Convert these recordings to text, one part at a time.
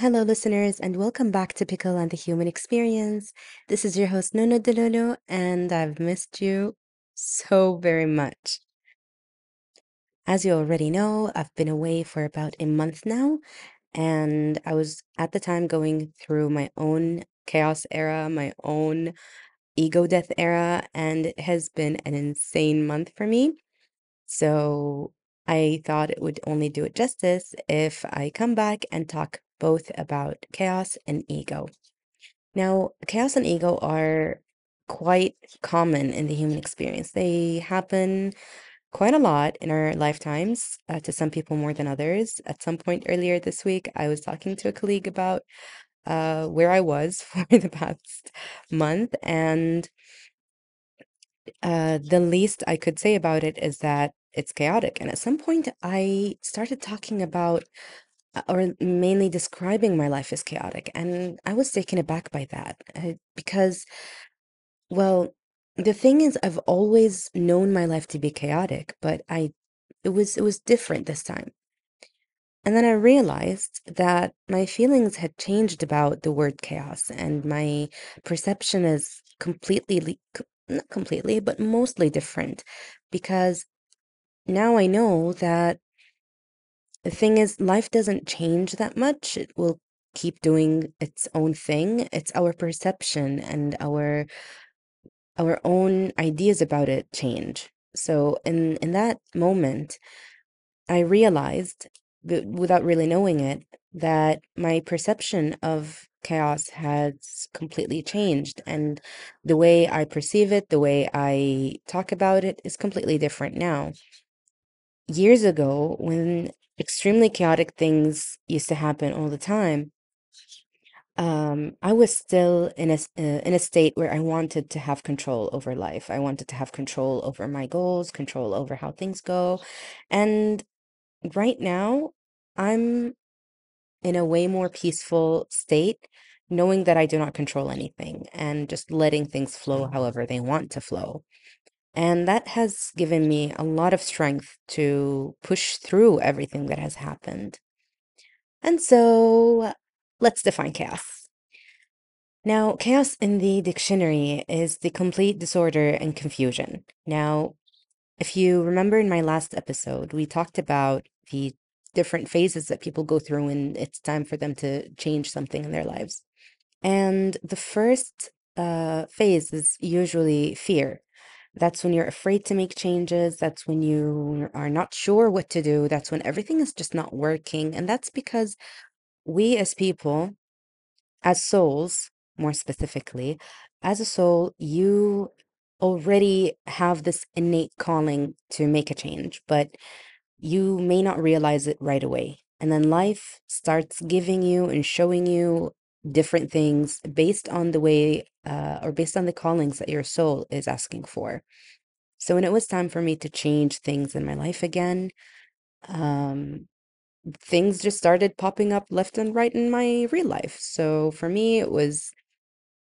Hello, listeners, and welcome back to Pickle and the Human Experience. This is your host, Nono Delolo, and I've missed you so very much. As you already know, I've been away for about a month now, and I was at the time going through my own chaos era, my own ego death era, and it has been an insane month for me. So I thought it would only do it justice if I come back and talk both about chaos and ego. Now, chaos and ego are quite common in the human experience. They happen quite a lot in our lifetimes, uh, to some people more than others. At some point earlier this week, I was talking to a colleague about uh, where I was for the past month, and uh, the least I could say about it is that it's chaotic. And at some point, I started talking about or mainly describing my life as chaotic, and I was taken aback by that uh, because, well, the thing is, I've always known my life to be chaotic, but I it was it was different this time. And then I realized that my feelings had changed about the word chaos, and my perception is completely, le- not completely, but mostly different because now I know that the thing is, life doesn't change that much. It will keep doing its own thing. It's our perception and our our own ideas about it change. So in in that moment, I realized, w without really knowing it, that my perception of chaos has completely changed, and the way I perceive it, the way I talk about it is completely different now. Years ago, when extremely chaotic things used to happen all the time, um, I was still in a uh, in a state where I wanted to have control over life. I wanted to have control over my goals, control over how things go, and right now, I'm in a way more peaceful state, knowing that I do not control anything and just letting things flow however they want to flow. And that has given me a lot of strength to push through everything that has happened. And so let's define chaos. Now, chaos in the dictionary is the complete disorder and confusion. Now, if you remember in my last episode, we talked about the different phases that people go through when it's time for them to change something in their lives. And the first uh, phase is usually fear. That's when you're afraid to make changes. That's when you are not sure what to do. That's when everything is just not working. And that's because we as people, as souls, more specifically, as a soul, you already have this innate calling to make a change, but you may not realize it right away. And then life starts giving you and showing you different things based on the way uh, or based on the callings that your soul is asking for. So when it was time for me to change things in my life again, um, things just started popping up left and right in my real life. So for me, it was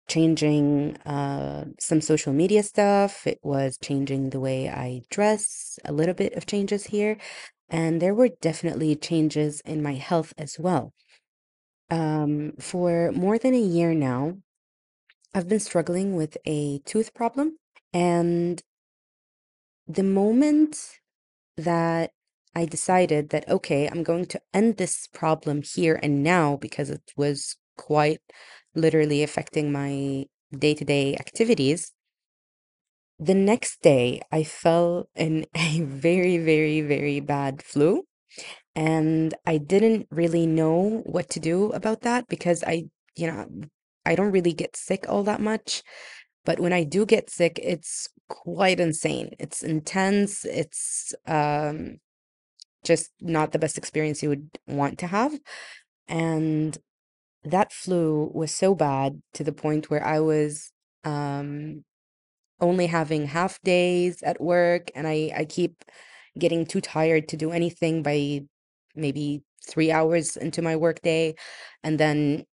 changing uh, some social media stuff. It was changing the way I dress, a little bit of changes here. And there were definitely changes in my health as well. Um, for more than a year now, I've been struggling with a tooth problem. And the moment that I decided that, okay, I'm going to end this problem here and now because it was quite literally affecting my day-to-day activities, the next day I fell in a very, very, very bad flu. And I didn't really know what to do about that because I, you know, I don't really get sick all that much. But when I do get sick, it's quite insane. It's intense. It's um just not the best experience you would want to have. And that flu was so bad to the point where I was um only having half days at work and I I keep getting too tired to do anything by maybe 3 hours into my workday and then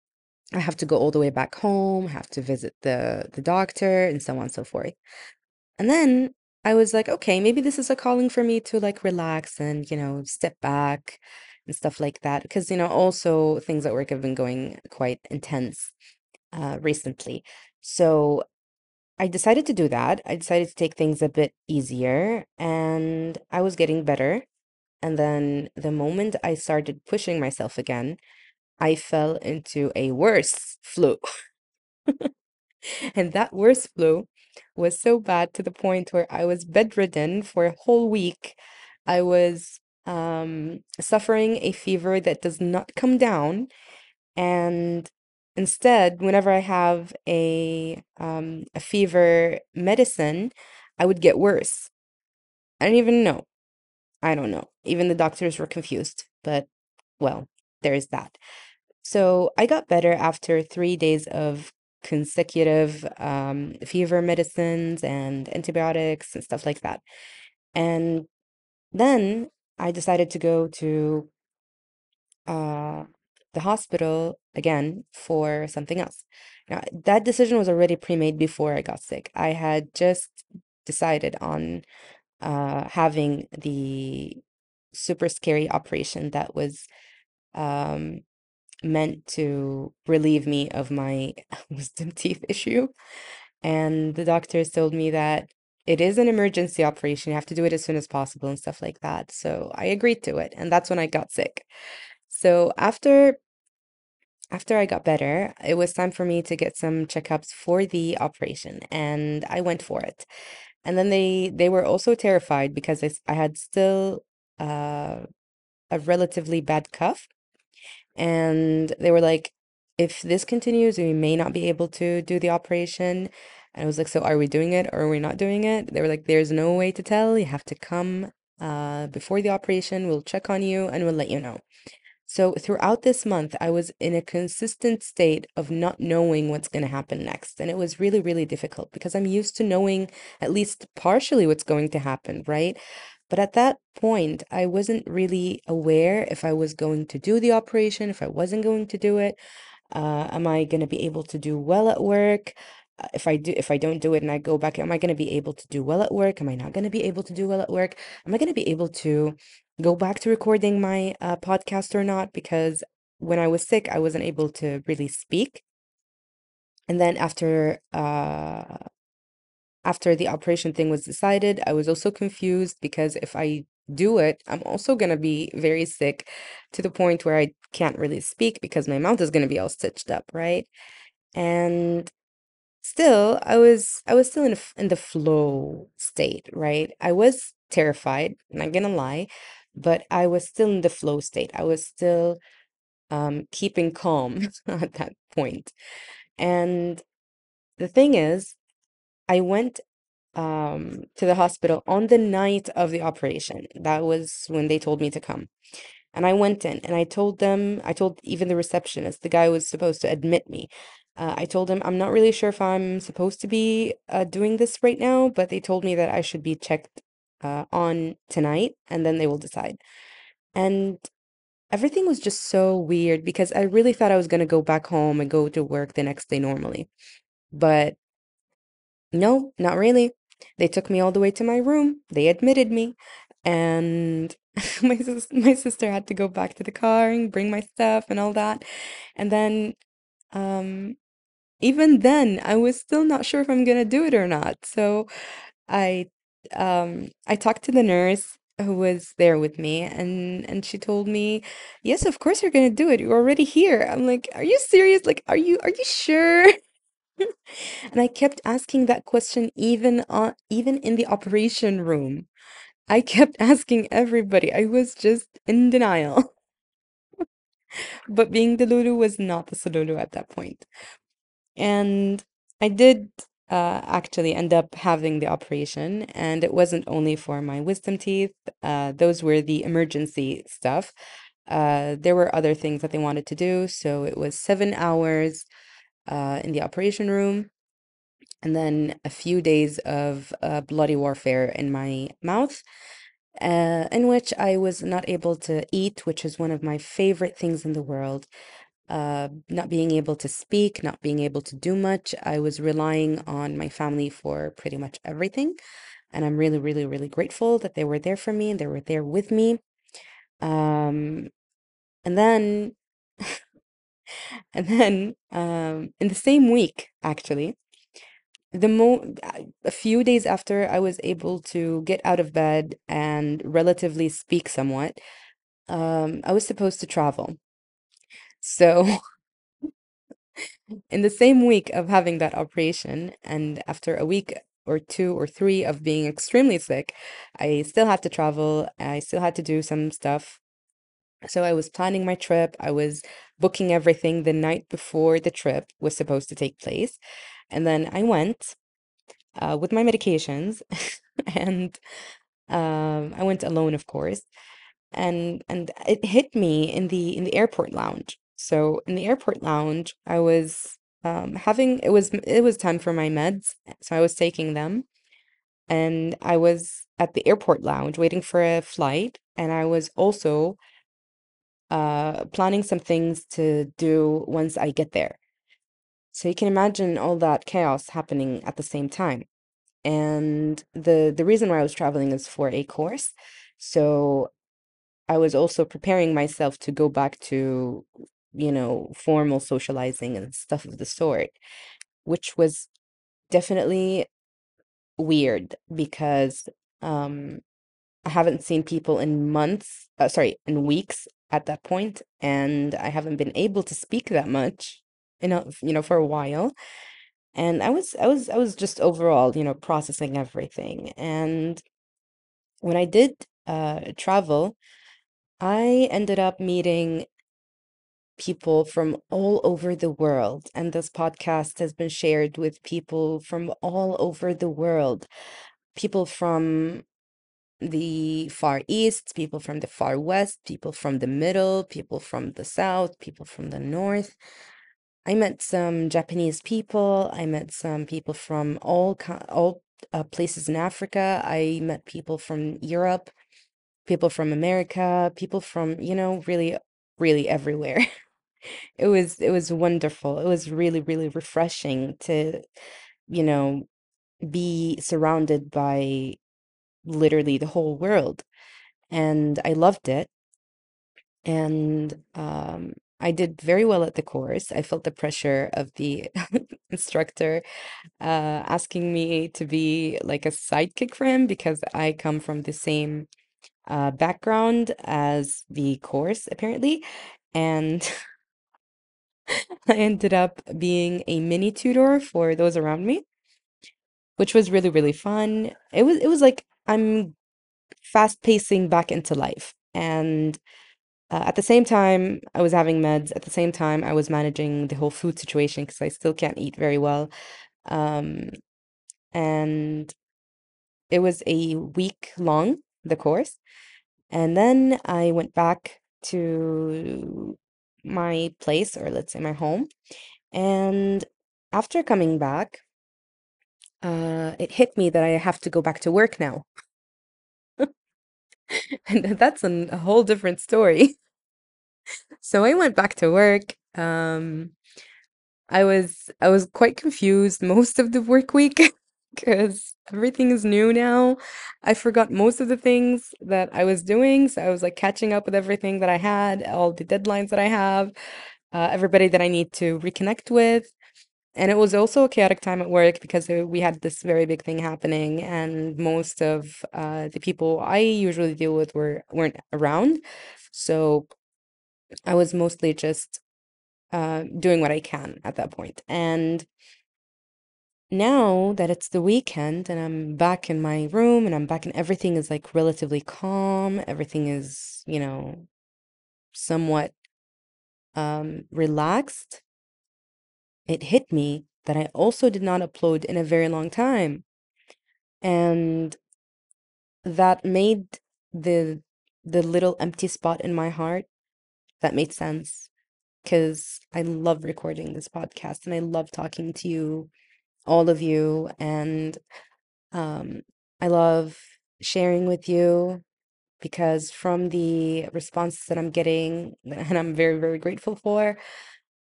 I have to go all the way back home, have to visit the the doctor and so on and so forth. And then I was like, okay, maybe this is a calling for me to like relax and, you know, step back and stuff like that. Because, you know, also things at work have been going quite intense uh, recently. So I decided to do that. I decided to take things a bit easier, and I was getting better. And then the moment I started pushing myself again, I fell into a worse flu. And that worse flu was so bad to the point where I was bedridden for a whole week. I was um, suffering a fever that does not come down. And instead, whenever I have a um, a fever medicine, I would get worse. I don't even know. I don't know. Even the doctors were confused, but well, there's that. So I got better after three days of consecutive um, fever medicines and antibiotics and stuff like that. And then I decided to go to uh, the hospital again for something else. Now, that decision was already pre-made before I got sick. I had just decided on uh, having the super scary operation that was um, meant to relieve me of my wisdom teeth issue. And the doctors told me that it is an emergency operation. You have to do it as soon as possible and stuff like that. So I agreed to it, and that's when I got sick. So after after I got better, it was time for me to get some checkups for the operation, and I went for it. And then they they were also terrified because I, I had still uh, a relatively bad cuff. and they were like, if this continues, we may not be able to do the operation. And I was like, so are we doing it or are we not doing it? They were like, there's no way to tell. You have to come uh, before the operation. We'll check on you and we'll let you know. So throughout this month, I was in a consistent state of not knowing what's going to happen next. And it was really, really difficult because I'm used to knowing at least partially what's going to happen, right? But at that point, I wasn't really aware if I was going to do the operation, if I wasn't going to do it. Uh, am I going to be able to do well at work? Uh, If I do, if I don't do it and I go back, am I going to be able to do well at work? Am I not going to be able to do well at work? Am I going to be able to go back to recording my uh, podcast or not? Because when I was sick, I wasn't able to really speak. And then after uh, after the operation thing was decided, I was also confused because if I do it, I'm also going to be very sick to the point where I can't really speak because my mouth is going to be all stitched up, right? And still, I was I was still in in the flow state, right? I was terrified, not gonna lie, but I was still in the flow state. I was still um keeping calm at that point. And the thing is, I went um to the hospital on the night of the operation. That was when they told me to come. And I went in and I told them, I told even the receptionist, the guy was supposed to admit me. Uh, I told him I'm not really sure if I'm supposed to be uh, doing this right now, but they told me that I should be checked uh, on tonight and then they will decide. And everything was just so weird because I really thought I was going to go back home and go to work the next day normally. But no, not really. They took me all the way to my room. They admitted me, and my sis my sister had to go back to the car and bring my stuff and all that. And then, um, even then, I was still not sure if I'm gonna do it or not. So I, um, I talked to the nurse who was there with me, and and she told me, "Yes, of course you're gonna do it. You're already here." I'm like, "Are you serious? Like, are you are you sure?" And I kept asking that question even on even in the operation room. I kept asking everybody. I was just in denial. But being the Lulu was not the Sululu at that point. And I did uh, actually end up having the operation, and it wasn't only for my wisdom teeth. Uh, those were the emergency stuff. Uh, there were other things that they wanted to do, so it was seven hours uh, in the operation room. and then a few days of uh, bloody warfare in my mouth, uh, in which I was not able to eat, which is one of my favorite things in the world. Uh, not being able to speak, not being able to do much. I was relying on my family for pretty much everything. And I'm really, really, really grateful that they were there for me and they were there with me. Um, And then and then um in the same week, actually, the mo a few days after I was able to get out of bed and relatively speak somewhat, um, I was supposed to travel. So in the same week of having that operation, and after a week or two or three of being extremely sick, I still had to travel. I still had to do some stuff. So I was planning my trip. I was booking everything the night before the trip was supposed to take place. And then I went uh, with my medications, and um, I went alone, of course. And and it hit me in the in the airport lounge. So in the airport lounge, I was um, having it was it was time for my meds, so I was taking them, and I was at the airport lounge waiting for a flight, and I was also uh, planning some things to do once I get there. So you can imagine all that chaos happening at the same time. And the the reason why I was traveling is for a course. So I was also preparing myself to go back to, you know, formal socializing and stuff of the sort, which was definitely weird because um I haven't seen people in months, uh, sorry, in weeks at that point, and I haven't been able to speak that much, you know, you know, for a while. And I was I was I was just overall, you know, processing everything. And when I did uh travel, I ended up meeting people from all over the world, and this podcast has been shared with people from all over the world. People from the Far East, people from the Far West, people from the middle, people from the South, people from the North. I met some Japanese people. I met some people from all all uh, places in Africa. I met people from Europe, people from America, people from, you know, really, really everywhere. It was it was wonderful. It was really, really refreshing to, you know, be surrounded by literally the whole world. And I loved it. And um, I did very well at the course. I felt the pressure of the instructor uh, asking me to be like a sidekick for him because I come from the same uh, background as the course, apparently. And I ended up being a mini tutor for those around me, which was really, really fun. It was it was like I'm fast pacing back into life. And uh, at the same time, I was having meds. At the same time, I was managing the whole food situation because I still can't eat very well. Um, and it was a week long, the course. And then I went back to my place, or let's say my home. And after coming back, uh, it hit me that I have to go back to work now. And that's an, a whole different story. So I went back to work. Um, I was I was quite confused most of the work week because everything is new now. I forgot most of the things that I was doing, so I was like catching up with everything that I had, all the deadlines that I have, uh, everybody that I need to reconnect with. And it was also a chaotic time at work because we had this very big thing happening, and most of uh, the people I usually deal with were weren't around. So I was mostly just uh, doing what I can at that point. And now that it's the weekend and I'm back in my room and I'm back and everything is like relatively calm, everything is, you know, somewhat um, relaxed, it hit me that I also did not upload in a very long time. And that made the the little empty spot in my heart that made sense because I love recording this podcast and I love talking to you, all of you, and um, I love sharing with you because from the responses that I'm getting, and I'm very, very grateful for,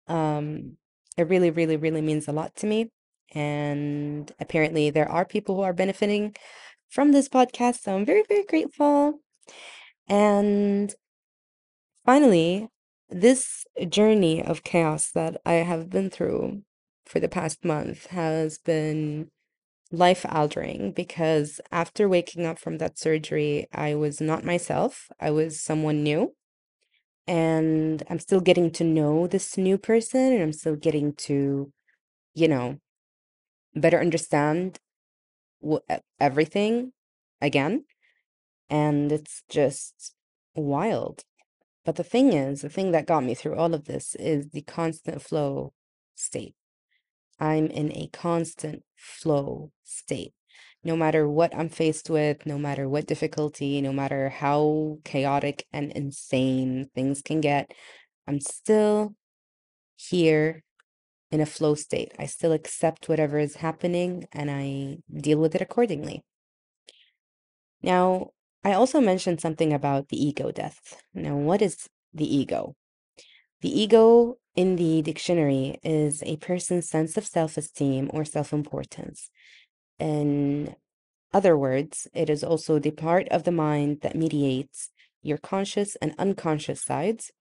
um, it really, really, really means a lot to me. And apparently, there are people who are benefiting from this podcast, so I'm very, very grateful. And finally, this journey of chaos that I have been through for the past month has been life altering because after waking up from that surgery, I was not myself. I was someone new. And I'm still getting to know this new person, and I'm still getting to, you know, better understand everything again. And it's just wild. But the thing is, the thing that got me through all of this is the constant flow state. I'm in a constant flow state. No matter what I'm faced with, no matter what difficulty, no matter how chaotic and insane things can get, I'm still here in a flow state. I still accept whatever is happening and I deal with it accordingly. Now, I also mentioned something about the ego death. Now, what is the ego? The ego in the dictionary is a person's sense of self-esteem or self-importance. In other words, it is also the part of the mind that mediates your conscious and unconscious sides,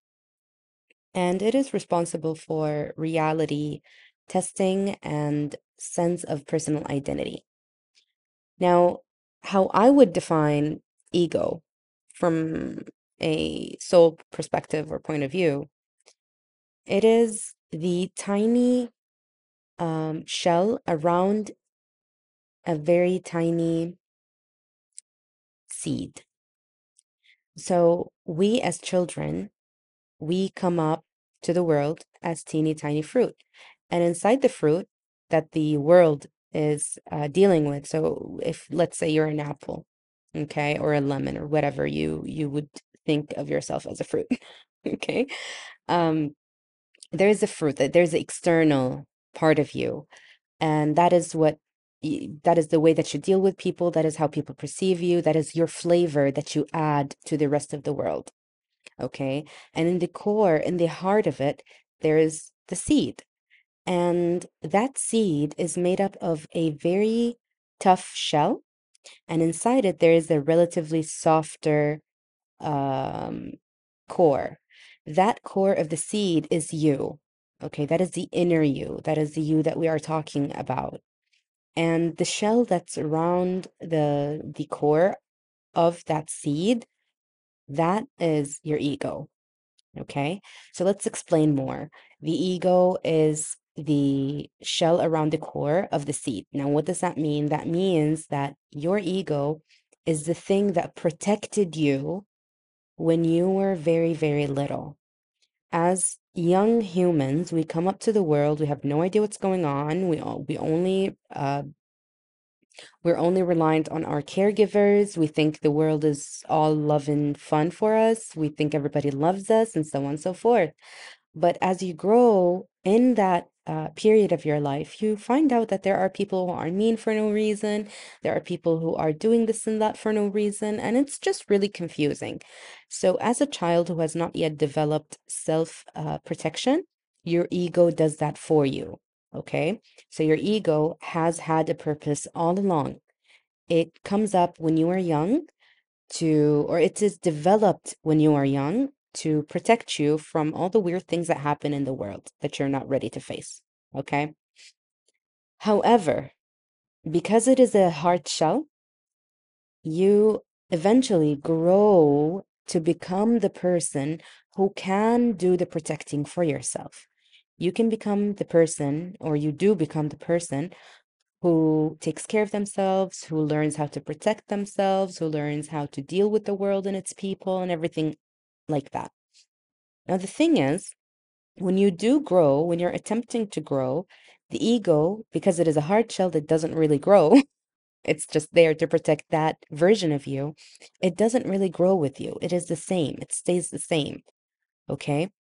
and it is responsible for reality testing and sense of personal identity. Now, how I would define ego from a soul perspective or point of view, it is the tiny um, shell around a very tiny seed. So we as children, we come up to the world as teeny tiny fruit. And inside the fruit that the world is uh, dealing with, so if let's say you're an apple, okay, or a lemon or whatever you you would think of yourself as a fruit, okay? Um, there is a fruit that there's the external part of you and that is what that is the way that you deal with people that is how people perceive you that is your flavor that you add to the rest of the world okay? And in the core in the heart of it there is the seed and that seed is made up of a very tough shell and inside it there is a relatively softer um core. That core of the seed is you okay? That is the inner you that is the you that we are talking about and the shell that's around the the core of that seed, that is your ego. Okay? So let's explain more. The ego is the shell around the core of the seed. Now, what does that mean? That means that your ego is the thing that protected you when you were very, very little. As young humans, we come up to the world, we have no idea what's going on. We all, we only uh, We're only reliant on our caregivers. We think the world is all love and fun for us. We think everybody loves us and so on and so forth. But as you grow in that uh, period of your life, you find out that there are people who are mean for no reason. There are people who are doing this and that for no reason. And it's just really confusing. So, as a child who has not yet developed self uh, protection, your ego does that for you. Okay. So, your ego has had a purpose all along. It comes up when you are young to, or it is developed when you are young to protect you from all the weird things that happen in the world that you're not ready to face. Okay. However, because it is a hard shell, you eventually grow to become the person who can do the protecting for yourself. You can become the person, or you do become the person who takes care of themselves, who learns how to protect themselves, who learns how to deal with the world and its people and everything like that. Now, the thing is, when you do grow, when you're attempting to grow, the ego, because it is a hard shell that doesn't really grow, it's just there to protect that version of you, it doesn't really grow with you. It is the same, it stays the same. Okay.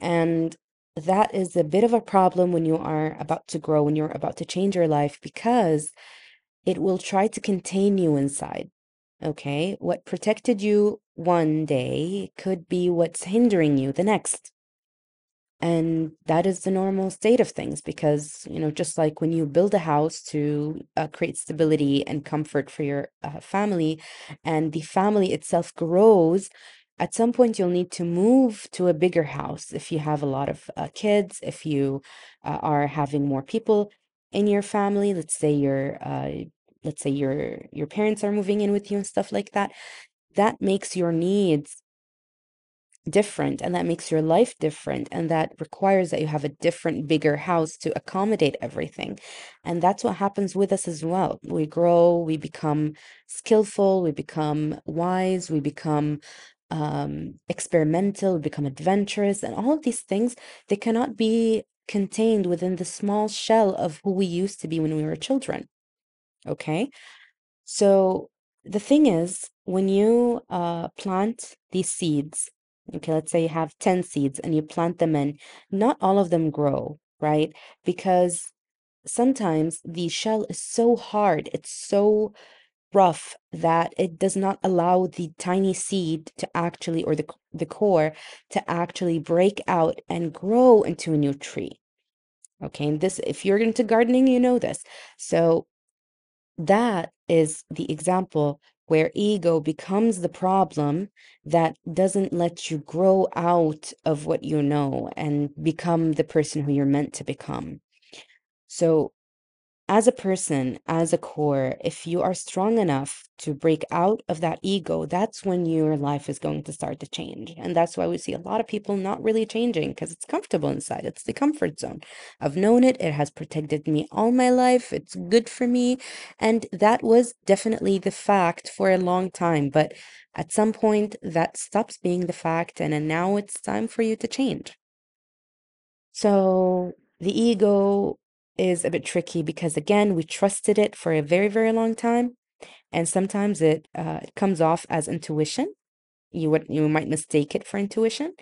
And that is a bit of a problem when you are about to grow, when you're about to change your life, because it will try to contain you inside. Okay. What protected you one day could be what's hindering you the next. And that is the normal state of things because, you know, just like when you build a house to uh, create stability and comfort for your uh, family, and the family itself grows, At some point, you'll need to move to a bigger house if you have a lot of uh, kids, if you uh, are having more people in your family. Let's say your uh, let's say your your parents are moving in with you and stuff like that. That makes your needs different and that makes your life different and that requires that you have a different bigger house to accommodate everything. And that's what happens with us as well. We grow we become skillful we become wise we become um, experimental we become adventurous and all of these things they cannot be contained within the small shell of who we used to be when we were children okay? So the thing is when you uh, plant these seeds Okay, let's say you have 10 seeds and you plant them in, not all of them grow, right? Because sometimes the shell is so hard, it's so rough that it does not allow the tiny seed to actually, or the, the core to actually break out and grow into a new tree. Okay, and this, if you're into gardening, you know this. So that is the example where ego becomes the problem that doesn't let you grow out of what you know and become the person who you're meant to become. So as a person, as a core, if you are strong enough to break out of that ego, that's when your life is going to start to change. And that's why we see a lot of people not really changing because it's comfortable inside. It's the comfort zone. I've known it, it has protected me all my life, it's good for me. And that was definitely the fact for a long time. But at some point, that stops being the fact, and, and now it's time for you to change. So the ego is a bit tricky because again, we trusted it for a very, very long time. And sometimes it, uh, comes off as intuition. You would you might mistake it for intuition,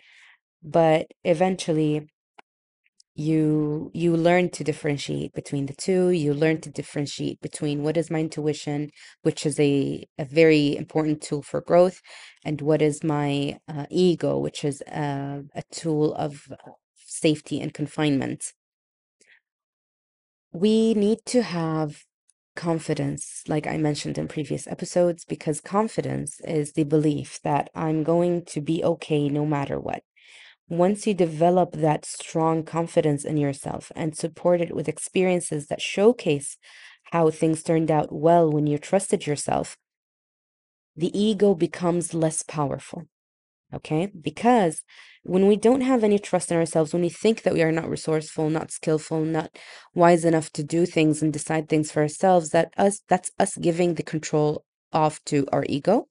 but eventually you you learn to differentiate between the two. You learn to differentiate between what is my intuition, which is a, a very important tool for growth, and what is my uh, ego, which is uh, a tool of uh, safety and confinement we need to have confidence, like I mentioned in previous episodes, because confidence is the belief that I'm going to be okay no matter what. Once you develop that strong confidence in yourself and support it with experiences that showcase how things turned out well when you trusted yourself, the ego becomes less powerful. Okay? Because when we don't have any trust in ourselves, when we think that we are not resourceful, not skillful, not wise enough to do things and decide things for ourselves, that us that's us giving the control off to our ego,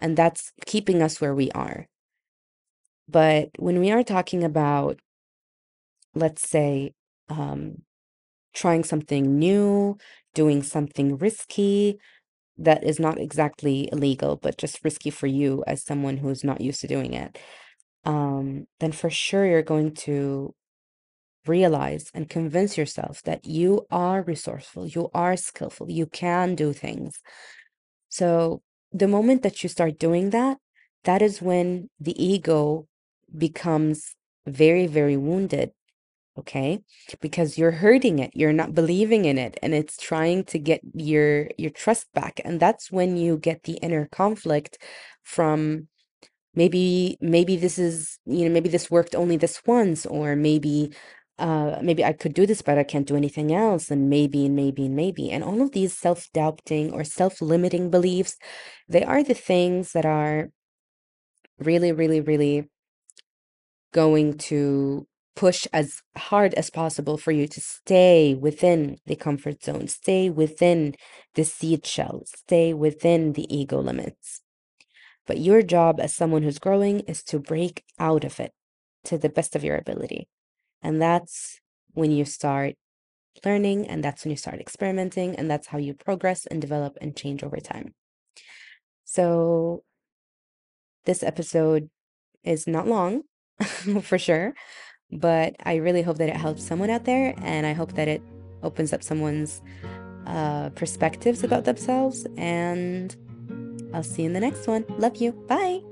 and that's keeping us where we are. But when we are talking about, let's say, um, trying something new, doing something risky, that is not exactly illegal, but just risky for you as someone who's not used to doing it, um, then for sure you're going to realize and convince yourself that you are resourceful, you are skillful, you can do things. So the moment that you start doing that, that is when the ego becomes very, very wounded okay? Because you're hurting it you're not believing in it and it's trying to get your your trust back and that's when you get the inner conflict from maybe maybe this is you know maybe this worked only this once or maybe uh maybe I could do this but I can't do anything else and maybe and maybe and maybe. And all of these self-doubting or self-limiting beliefs they are the things that are really really really going to push as hard as possible for you to stay within the comfort zone, stay within the seed shell, stay within the ego limits. But your job as someone who's growing is to break out of it to the best of your ability. And that's when you start learning, and that's when you start experimenting, and that's how you progress and develop and change over time. So, this episode is not long for sure, but I really hope that it helps someone out there, and I hope that it opens up someone's uh, perspectives about themselves. And I'll see you in the next one. Love you. Bye.